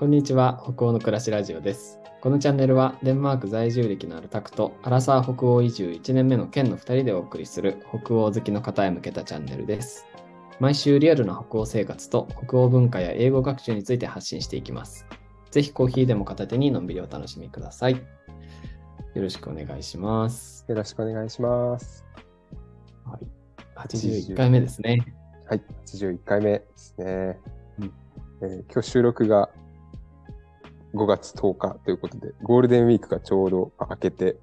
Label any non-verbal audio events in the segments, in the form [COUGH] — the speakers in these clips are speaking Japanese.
こんにちは、北欧の暮らしラジオです。このチャンネルはデンマーク在住歴のあるタクとアラサー北欧移住1年目の県の2人でお送りする北欧好きの方へ向けたチャンネルです。毎週リアルな北欧生活と北欧文化や英語学習について発信していきます。ぜひコーヒーでも片手にのんびりお楽しみください。よろしくお願いします。よろしくお願いします。はい、81回目ですね。はい、81回目ですね。うんえー今日収録が5月10日ということで、ゴールデンウィークがちょうど明けてっ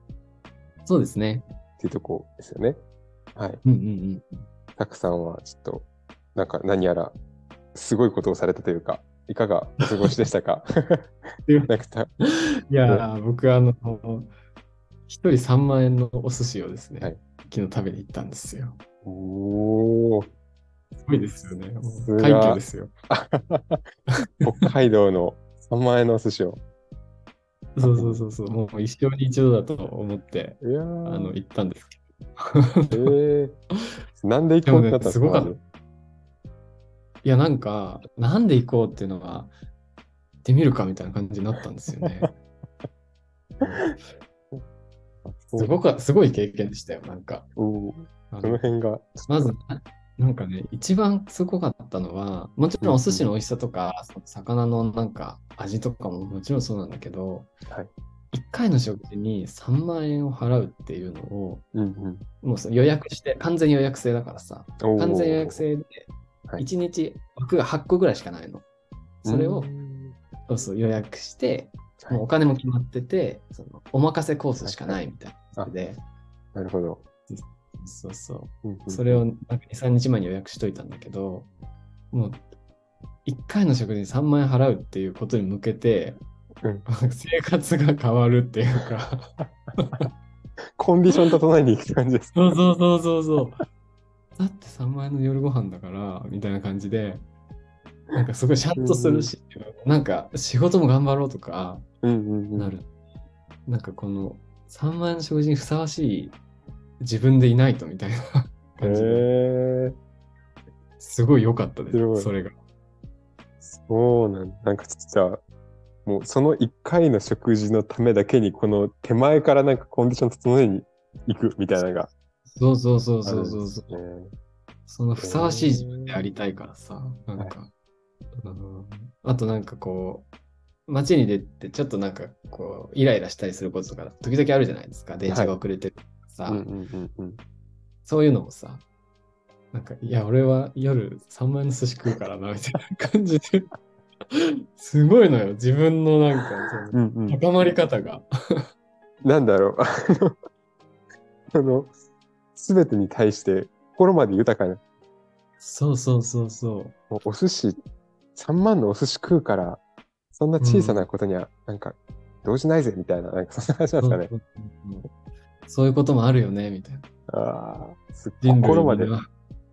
そうですね。ていうとこですよね。はい。うんうんうん。たくさんはちょっと、なんか何やらすごいことをされたというか、いかがお過ごしでしたか？[LAUGHS] いやー、僕あの、一人3万円のお寿司をですね、はい昨日食べに行ったんですよ。おー、すごいですよね。快挙ですよ。[LAUGHS] 北海道の3万円のお寿司を。そうそうそうそう。もう一生に一度だと思って、いやーあの、行ったんですけえー、なんで行こうってなったんですか？ねすごかった。いや、なんか、なんで行こうっていうのが、行ってみるかみたいな感じになったんですよね。[LAUGHS] すごく、すごい経験でしたよ、なんか。おーあのその辺が。まず、ななんかね、一番すごかったのは、もちろんお寿司の美味しさとか、その魚のなんか味とかももちろんそうなんだけど、はい。1回の食事に3万円を払うっていうのを、うんうん。もう予約して、完全予約制だからさ、完全予約制で、はい。1日枠が8個ぐらいしかないの。それをうん。そうそう予約して、はい。もうお金も決まってて、そのお任せコースしかないみたいな感じで、なるほど。そうそう。うんうんそれをなんか2、3日前に予約しといたんだけど、もう1回の食事に3万円払うっていうことに向けて、うん生活が変わるっていうか、コンディション整えに行く感じです。そうそうそうそうそう。だって3万円の夜ご飯だから、みたいな感じで、なんかすごいシャンとするし、なんか仕事も頑張ろうとかうんうんうん。なる。なんかこの3万円の食事にふさわしい自分でいないとみたいなへ感じで、えすごい良かったですそれが。そうなんなんかちょっとじゃあ、もうその1回の食事のためだけに、この手前からなんかコンディション整えに行くみたいなのがそうそうそうそうんそうそう。ね。そのふさわしい自分でありたいからさ、なんか、うんあとなんかこう、街に出てちょっとなんかこう、イライラしたりすることとか、時々あるじゃないですか。電車が遅れてるさ、うんうんうんうん。そういうのもさ、なんか、いや、俺は夜3万円の寿司食うからな、みたいな感じで、[LAUGHS] すごいのよ、自分のなんか、そのうんうん、高まり方が。なんだろう。[LAUGHS] あの、あの、すべてに対して心まで豊かな。そうそうそうそう。もうお寿司、3万のお寿司食うから、そんな小さなことには、なんか、動じないぜ、みたいな、なんかそんな話なんですかね。そういうこともあるよね、みたいな。ああ、す人類心まで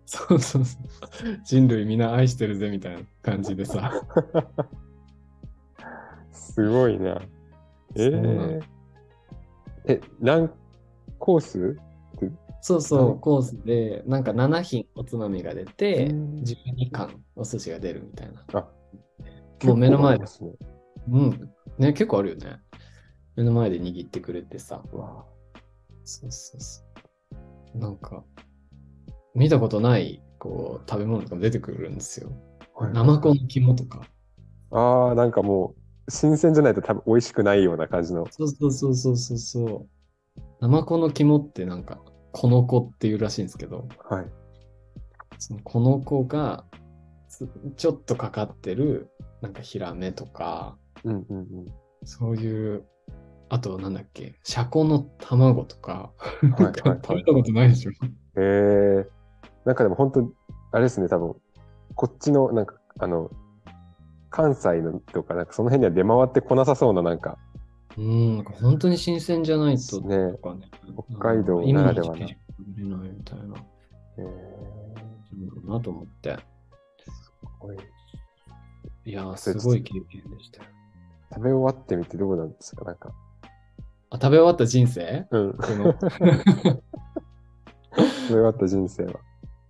そうそうそう。人類みんな愛してるぜみたいな感じでさ。すごいな。えー、え、何コース？そうそうう、んコースで、なんか7品おつまみが出て、うん12貫お寿司が出るみたいな。あもう目の前で結構ありうん。ね、結構あるよね。目の前で握ってくれてさ。わそうそうそう。なんか、見たことない、こう、食べ物とかも出てくるんですよ。あナマコの肝とか。ああ、なんかもう、新鮮じゃないと多分美味しくないような感じの。そうそうそうそうそうそう。ナマコの肝ってなんか、この子っていうらしいんですけど、はい。そのこの子がつちょっとかかってる、なんかヒラメとか、うんうんうん。そういう、あとなんだっけ、シャコの卵とか、はいなんかはい食べたことないでしょ。えー、なんかでも本当、あれですね、多分、こっちの、なんか、あの、関西のとか、なんかその辺には出回ってこなさそうな、なんか、うん、なんか本当に新鮮じゃないととねかね。北海道うんならではの今の時期しか食べれないみたいな。えー、なと思って。これいやー、すごい経験でしたよ。食べ終わってみてどうなんですか？なんか。あ、食べ終わった人生？うん。この食べ終わった人生は。食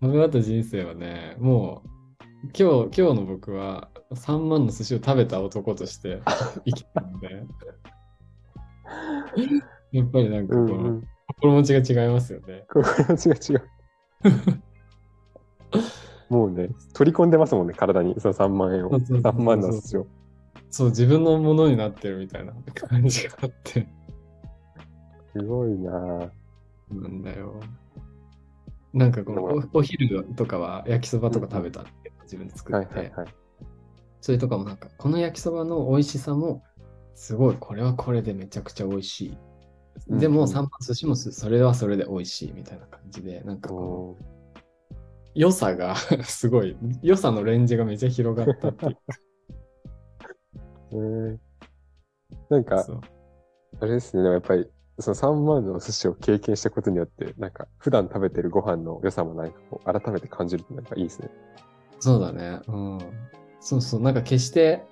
べ終わった人生はね、もう、今日、今日の僕は、3万の寿司を食べた男として [LAUGHS] 生きてるんで、やっぱりなんかこのうんうん。心持ちが違いますよね。心持ちが違う。[LAUGHS] もうね、取り込んでますもんね、体に、その3万円を。そうそうそうそう3万の寿司を。そう、自分のものになってるみたいな感じがあって。すごいなぁ。なんだよ。なんかこのおお昼とかは焼きそばとか食べたって自分で作って、はいはいはい。それとかもなんかこの焼きそばの美味しさもすごいこれはこれでめちゃくちゃ美味しい。でもうんうん三番寿司もすそれはそれで美味しいみたいな感じでなんかこのおー良さが [LAUGHS] すごい良さのレンジがめちゃ広がったっていう [LAUGHS] えーなんか、あれですね、でもやっぱり、その3万のお寿司を経験したことによって、なんか、普段食べてるご飯の良さもなんかこう、改めて感じるとなんかいいですね。そうだね。うん。そうそう。なんか決して、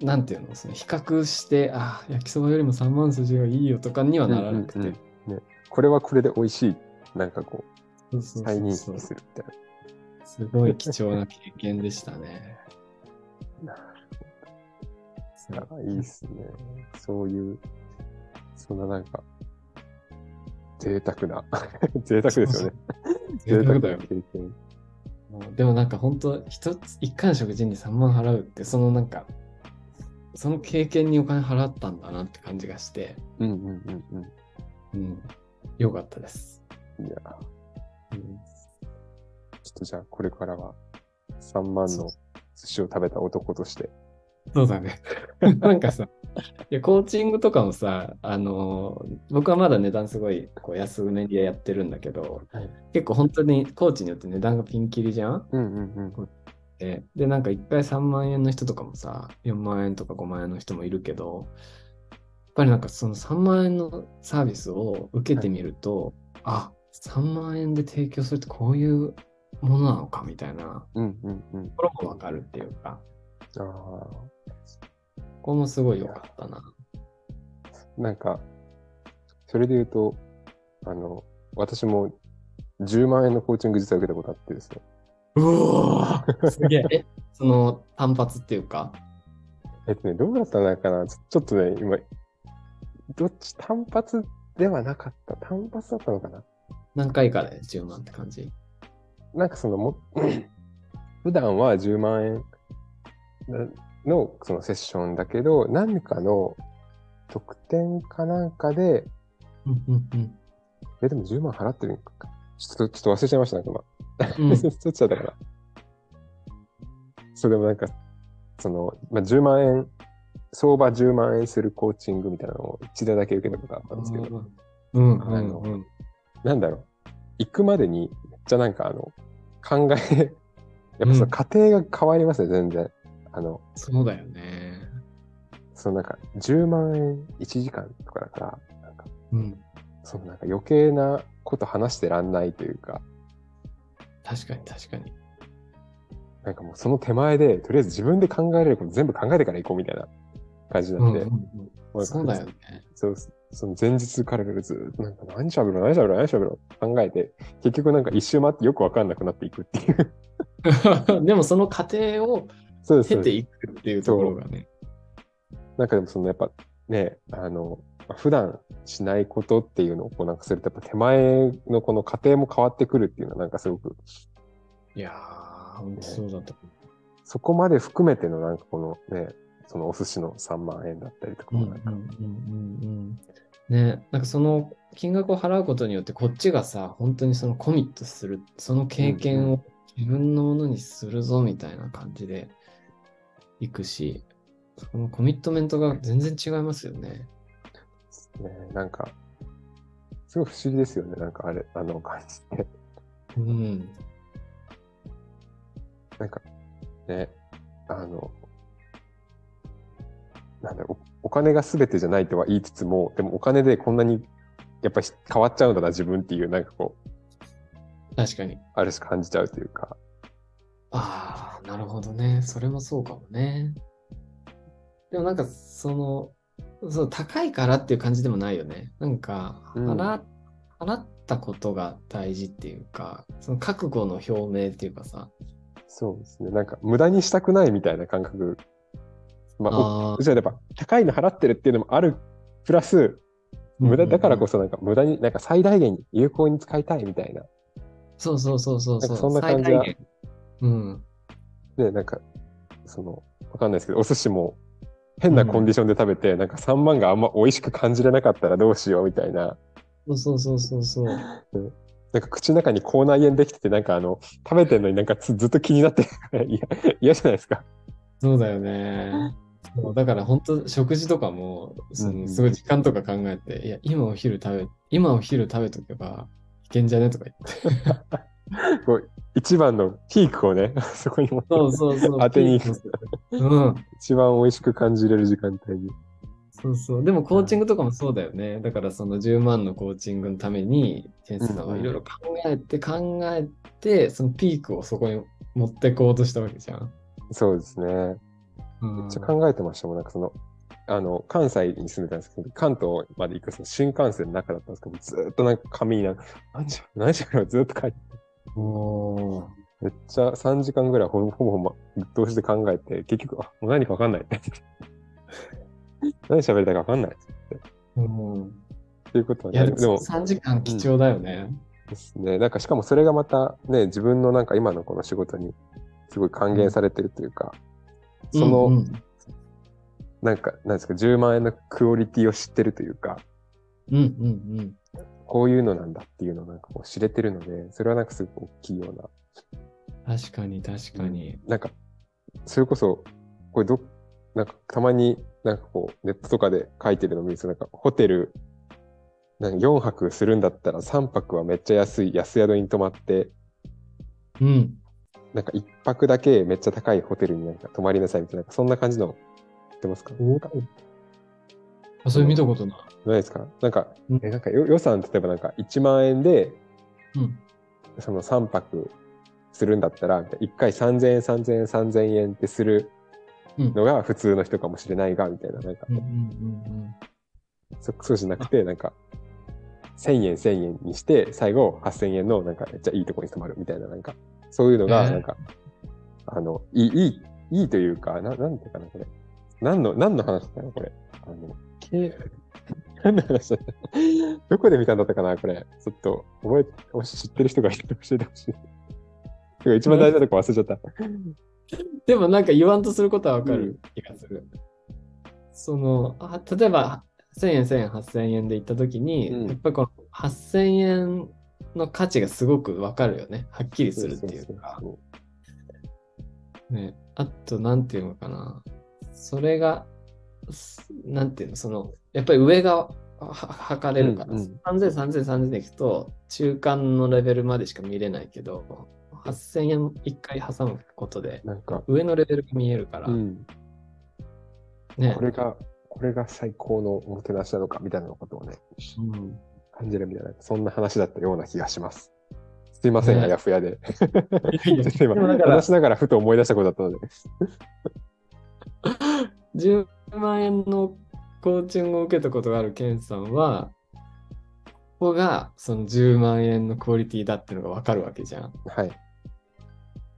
なんていうの、その比較して、ああ、焼きそばよりも三万筋がいいよとかにはならなくて。うんうんうんね、これはこれで美味しい。なんかこそう再認識するみたいすごい貴重な経験でしたね。[LAUGHS] な。そうあいいっすね。そういう、そんななんか、贅沢な、[LAUGHS] 贅沢ですよね。贅沢だよな。経験。でもなんか本当、一つ、一回の食事に3万払うって、そのなんか、その経験にお金払ったんだなって感じがして、うんうんうんうん。うん、よかったです。いや、うん、ちょっとじゃあこれからは3万の寿司を食べた男として。そうだね。[LAUGHS] なんかさ、いやコーチングとかもさ、あのー僕はまだ値段すごいこう安めでやってるんだけど、はい結構本当にコーチによって値段がピンキリじゃん？うんうんうん。でで、なんか1回3万円の人とかもさ、4万円とか5万円の人もいるけど、やっぱりなんかその3万円のサービスを受けてみると、あ、3万円で提供するってこういうものなのかみたいなうんうんうん。ところもわかるっていうか、ああ。ここもすごい良かったな。なんか、それで言うと、あの、私も10万円のコーチング実は受けたことあってですね。うわーすげえ。え、その単発っていうか、えっとね、どうだったのかな？ちょっとね、今、どっち単発ではなかった？単発だったのかな？何回かで10万って感じ？なんかそのも、[COUGHS] 普段は10万円のそのセッションだけど、何かの特典かなんかで、うんうんうん。え、でも10万払ってるんか。ちょっと、ちょっと忘れちゃいました、なんか今。うん忘れ [LAUGHS] ちゃったから。そう、でもなんか、その、まあ、10万円、相場10万円するコーチングみたいなのを一度だけ受けたことあったんですけど、うんあのうんうん。なんだろう、行くまでに、めっちゃなんかあの、考え、やっぱその過程が変わりますね、全然。あの、そうだよね。そのなんか、10万円1時間とかだから、なんか、うん。そのなんか余計なこと話してらんないというか、確かに確かに。なんかもうその手前で、とりあえず自分で考えられること全部考えてから行こうみたいな感じになって、うんうんうんそうだよね。そう、その前日からずっとなんか何しゃべろう、何しゃべろう、何しゃべろう考えて、結局なんか一周回ってよくわかんなくなっていくっていう。[LAUGHS] でもその過程をそうです。経ていくっていうところがね。なんかでもそのやっぱね、あの、普段しないことっていうのをこうなんかすると、やっぱ手前のこの過程も変わってくるっていうのはなんかすごく、いやー、本当そうだと思そこまで含めてのなんかこのね、そのお寿司の3万円だったりとかなんか、うんうんうんうんね、なんかその金額を払うことによってこっちがさ、本当にそのコミットする、その経験を自分のものにするぞみたいな感じでいくし、そのコミットメントが全然違いますよね。ね、なんか、すごい不思議ですよね、なんかあれ、あの感じって。うん。なんか、ね、あの、なんだおお金が全てじゃないとは言いつつも、でもお金でこんなにやっぱり変わっちゃうんだな、自分っていう、なんかこう、確かに。ある種感じちゃうというか、ああ、なるほどね。それもそうかもね。でもなんかその、そう、高いからっていう感じでもないよね。なんか、うん払,、払ったことが大事っていうか、その覚悟の表明っていうかさ、そうですね。なんか、無駄にしたくないみたいな感覚。まあ、あうちはやっぱ、高いの払ってるっていうのもある、プラス、無駄だからこそなんか無駄に、なんか最大限に有効に使いたいみたいな。そうそうそうそうそう。なんかそんな感じは最大限うん。で、なんか、その、わかんないですけど、お寿司も変なコンディションで食べて、なんか3万があんま美味しく感じれなかったらどうしようみたいな。そうそうそうそうそう。なんか口の中に口内炎できてて、なんかあの、食べてんのになんかずずっと気になって [LAUGHS] 嫌嫌じゃないですか。そうだよね。そうだから本当食事とかもそうんうんのすごい時間とか考えて、いや今お昼食べ今お昼食べとけばいけんじゃね？とか言って。[LAUGHS] こう一番のピークをね、[LAUGHS] そこに持ってそうそうそう。当てに行くうん。一番美味しく感じれる時間帯に。そうそう。でもコーチングとかもそうだよね。だからその10万のコーチングのために、ケンスさんはいろいろ考えて考えて、そのピークをそこに持ってこうとしたわけじゃん。そうですね。うんめっちゃ考えてましたもん。なんかその、あの、関西に住んでたんですけど、関東まで行くその新幹線の中だったんですけど、ずーっとなんか紙になんか、何時何時からずっと書いて、めっちゃ3時間ぐらいほぼほぼほぼぶっ通しで考えて、結局、あ、もう何かわかんない。[LAUGHS] 何喋りたいかわかんない。うん。っていうことはいね、や、でもでも、3時間貴重だよね。ですね。なんかしかもそれがまたね、自分のなんか今のこの仕事にすごい還元されてるというか、その、うんうんなんか、なんですか、10万円のクオリティを知ってるというか、うんうんうん。こういうのなんだっていうのをなんかこう知れてるので、それはなんかすごく大きいような、確かに確かに。なんか、それこそ、これど、なんかたまになんかこうネットとかで書いてるのを見ると、なんかホテル、なんか4泊するんだったら3泊はめっちゃ安い安宿に泊まって、うん。なんか1泊だけめっちゃ高いホテルになんか泊まりなさいみたいな、そんな感じの、知ってますか？あ、それ見たことない。ないですか？なんか、うんえなんかよ予算例えばなんか1万円で、うん。その3泊するんだったら、1回3000円、3000円、3000円ってするうん。のが普通の人かもしれないが、みたいな、なんかうんうんうんそそうじゃなくて、なんか、1000円、1000円にして、最後8000円のなんかめっちゃいいとこに泊まるみたいな、なんか、そういうのが、えーなんか、あの、いい、いい、いいというか、ななんていうかな、これ。何の、何の話だのこれ。あの、け何の話だったどこで見たんだったかなこれ。ちょっと、覚えて、もし知ってる人がいたら教えてほしい。一番大事なとこ忘れちゃった。でもなんか言わんとすることはわかうんる気がする。その、あ例えば1000円、1000円、8000円で行った時に、うんやっぱりこの8000円の価値がすごくわかるよね。はっきりするっていうか。ね、あと、なんていうのかな。それが、すなんていうの、その、やっぱり上がは測れるから、うんうん3000、3000、3000でいくと、中間のレベルまでしか見れないけど、8000円一回挟むことで、なんか、上のレベルが見えるから、うん。ねこ。れが、これが最高のおもてなしなのか、みたいなことをね、うん感じるみたいな、そんな話だったような気がします。すいません、ねあやふやで。[LAUGHS] 今、話しながらふと思い出したことだったので。[LAUGHS] 10万円のコーチングを受けたことがあるケンさんは、ここがその10万円のクオリティだっていうのがわかるわけじゃん。はい。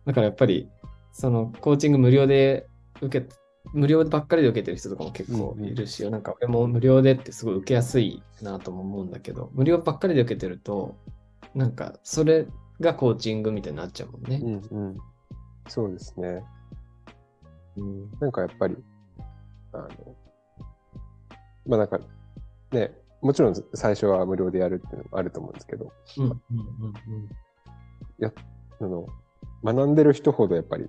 だからやっぱり、そのコーチング無料で受け、無料ばっかりで受けてる人とかも結構いるし、なんか俺も無料でってすごい受けやすいなとも思うんだけど、無料ばっかりで受けてると、なんかそれがコーチングみたいになっちゃうもんね。うんうん。そうですね。うんなんかやっぱり、あの、まあなんか、ね、もちろん最初は無料でやるっていうのもあると思うんですけど、うんうんうんあの、学んでる人ほどやっぱり、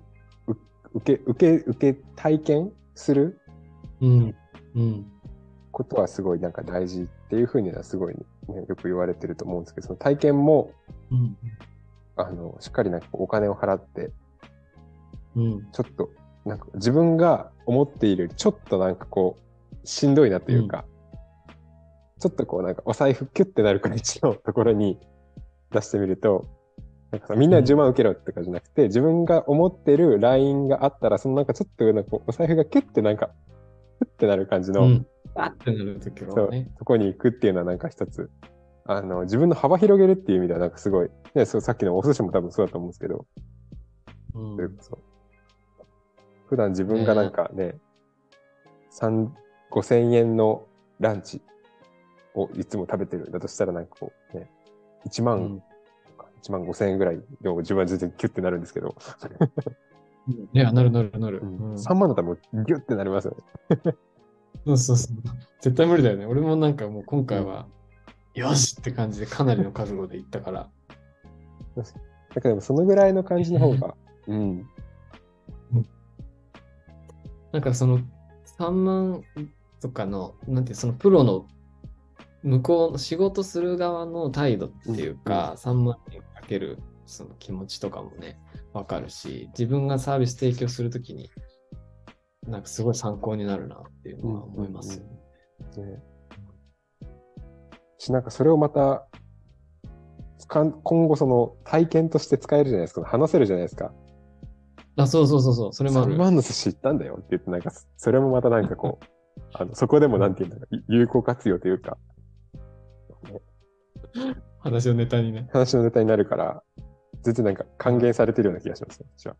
う受け、受け、受け体験するうんうん。うんことはすごいなんか大事っていうふうにはすごい、ね、よく言われてると思うんですけど、その体験も、うん。あの、しっかりなんかお金を払って、うん。ちょっと、なんか自分が思っているよりちょっとなんかこう、しんどいなというか、ちょっとこうなんかお財布キュッてなるくらいのところに出してみると、なんかさみんな10万受けろってかじゃなくて、自分が思ってるラインがあったら、そのなんかちょっとなんかお財布がキュッてなんか、キュッてなる感じの、うん。あってなるときそうはね。そこに行くっていうのはなんか一つ、あの、自分の幅広げるっていう意味ではなんかすごい、ね、そうさっきのお寿司も多分そうだと思うんですけど、うんそれこそ。普段自分がなんかね、三5000円のランチをいつも食べてるんだとしたらなんかこうね、1万、うん1万5000円ぐらいでも自分は全然キュッてなるんですけど、いや、なるなるなる。うんうん3万だったらもうギュッてなりますよね。そうそうそう。絶対無理だよね。俺もなんかもう今回は、よしって感じでかなりの覚悟で行ったから。だからでもそのぐらいの感じの方が、うん、なんかその3万とかの、なんてそのプロの向こうの仕事する側の態度っていうか、3万円かけるその気持ちとかもね、わかるし、自分がサービス提供するときに、なんかすごい参考になるなっていうのは思いますよね。ね。し、なんかそれをまた、今後その体験として使えるじゃないですか。話せるじゃないですか。あ、そうそうそうそう、それもあ3る。万の寿司行ったんだよって言って、なんか、それもまたなんかこう、[LAUGHS] あのそこでもなんていうんだろう、有効活用というか、話のネタにね。話のネタになるから、全然なんか還元されてるような気がしますね、私は。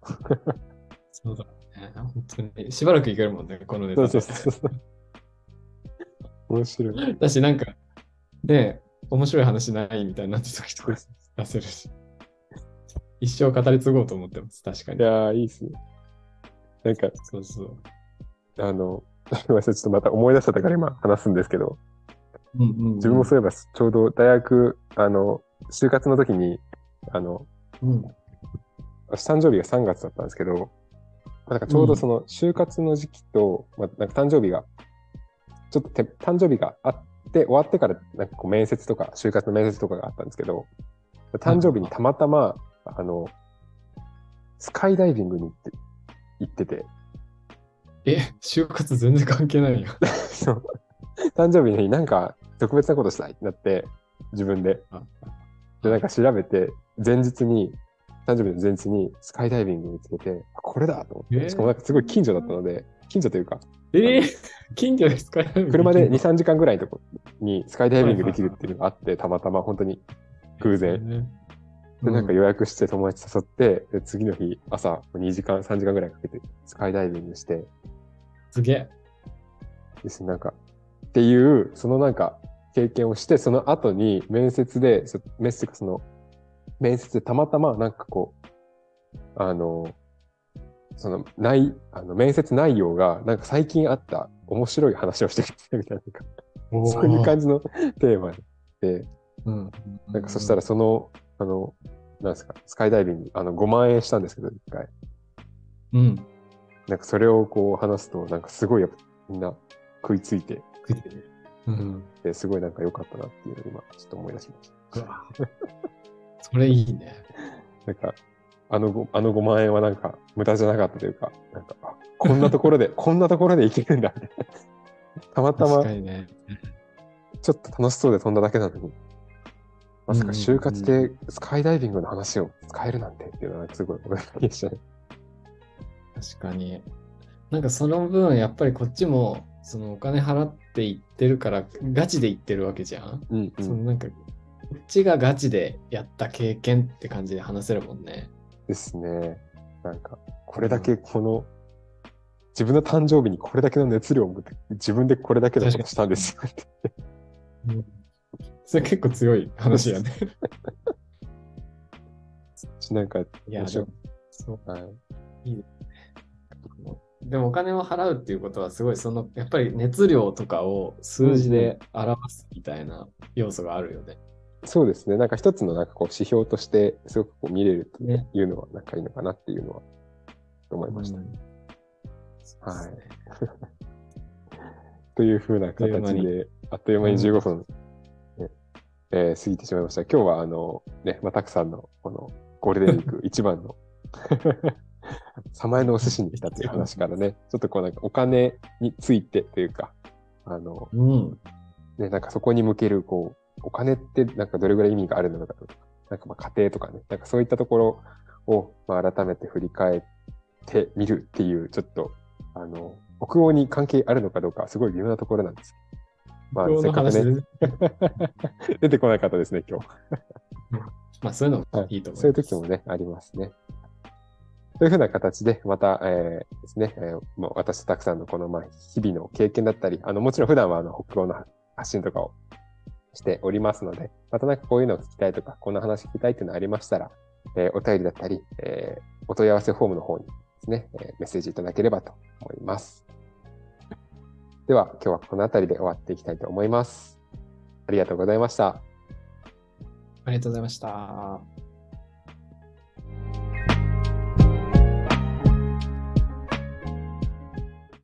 そうだね。本当に。しばらくいけるもんね、このネタで。そうそうそう。面白い。だし、なんか、ね面白い話ないみたいになってた時とか出せるし。一生語り継ごうと思ってます、確かに。いやー、いいっすね。なんか、そうそう。あの、ごめんなさい、ちょっとまた思い出しちゃったから今話すんですけど、うんうんうん自分もそういえばちょうど大学、あの、就活の時に、あの、うん。私誕生日が3月だったんですけど、まあなんかちょうどその就活の時期と、まあ、なんか誕生日が、ちょっとて誕生日があって、終わってからなんかこう面接とか、就活の面接とかがあったんですけど、誕生日にたまたま、あの、スカイダイビングに行って、行ってて、え、就活全然関係ないよ。[LAUGHS] そう。誕生日の日なんか特別なことしたいってなって、自分で。で、なんか調べて、前日に、誕生日の前日にスカイダイビング見つけて、あこれだと思って、えー。しかもなんかすごい近所だったので、近所というか、えー、近所ですか車で2、3時間ぐらいのとこにスカイダイビングできるっていうのがあって、たまたま本当に偶然。ね。で、なんか予約して友達誘って、で次の日朝2時間、3時間ぐらいかけてスカイダイビングして、すげえ。ですね、なんか、っていう、そのなんか、経験をして、その後に面接で、そ面接その、面接でたまたまなんかこう、あの、その、ない、あの、面接内容が、なんか最近あった面白い話をしてくれてみたいな、なんか、そういう感じのテーマで、うん。なんかそしたらその、あの、なんですか、スカイダイビング、あの、5万円したんですけど、一回。うん。なんかそれをこう話すと、なんかすごいやっぱみんな食いついて、食いてるうん。て、すごいなんか良かったなっていうのを今、ちょっと思い出しました。それいいね。[LAUGHS] なんか、あのご、あの5万円はなんか無駄じゃなかったというか、なんか、あこんなところで、[LAUGHS] こんなところで生きるんだみたまたま。ちょっと楽しそうで飛んだだけなのに、まさか就活うんでスカイダイビングの話を使えるなんてっていうのはすごい驚きでしたね。確かに。なんかその分、やっぱりこっちも、そのお金払って行ってるから、ガチで行ってるわけじゃん。うんうそのなんか、こっちがガチでやった経験って感じで話せるもんね。ですね。なんか、これだけこの、自分の誕生日にこれだけの熱量を持って、自分でこれだけのことしたんですよって。それ結構強い話やね。なんか、いや、面白いでもそうはい。でもお金を払うっていうことはすごいそのやっぱり熱量とかを数字で表すみたいな要素があるよね。そうですね。なんか一つのなんかこう指標としてすごくこう見れるとねいうのはなんかいいのかなっていうのは思いました。うんはい。[LAUGHS] というふうな形で、あっという間に15分、ねえー過ぎてしまいました。今日はあの、ね、まあ、たくさんのこのゴールデンウィーク [LAUGHS] 一番の [LAUGHS] 様江のお寿司に来たという話からね、ちょっとこうなんかお金についてというか、あの、うん。ね、なんかそこに向ける、こう、お金ってなんかどれぐらい意味があるのかとか、なんかまあ家庭とかね、なんかそういったところを、まあ、改めて振り返ってみるっていう、ちょっと、あの、北欧に関係あるのかどうか、すごい微妙なところなんです。まあ、せっかくね、[LAUGHS] 出てこなかったですね、今日。まあそういうのもはいいいと思います。そういう時もね、ありますね。というふうな形で、また、えー、ですね、えー、もう私とたくさんのこの、まあ、日々の経験だったり、あの、もちろん普段はあの、北欧の発信とかをしておりますので、またなんかこういうのを聞きたいとか、こんな話聞きたいっていうのがありましたら、えー、お便りだったり、えー、お問い合わせフォームの方にですね、えー、メッセージいただければと思います。では、今日はこの辺りで終わっていきたいと思います。ありがとうございました。ありがとうございました。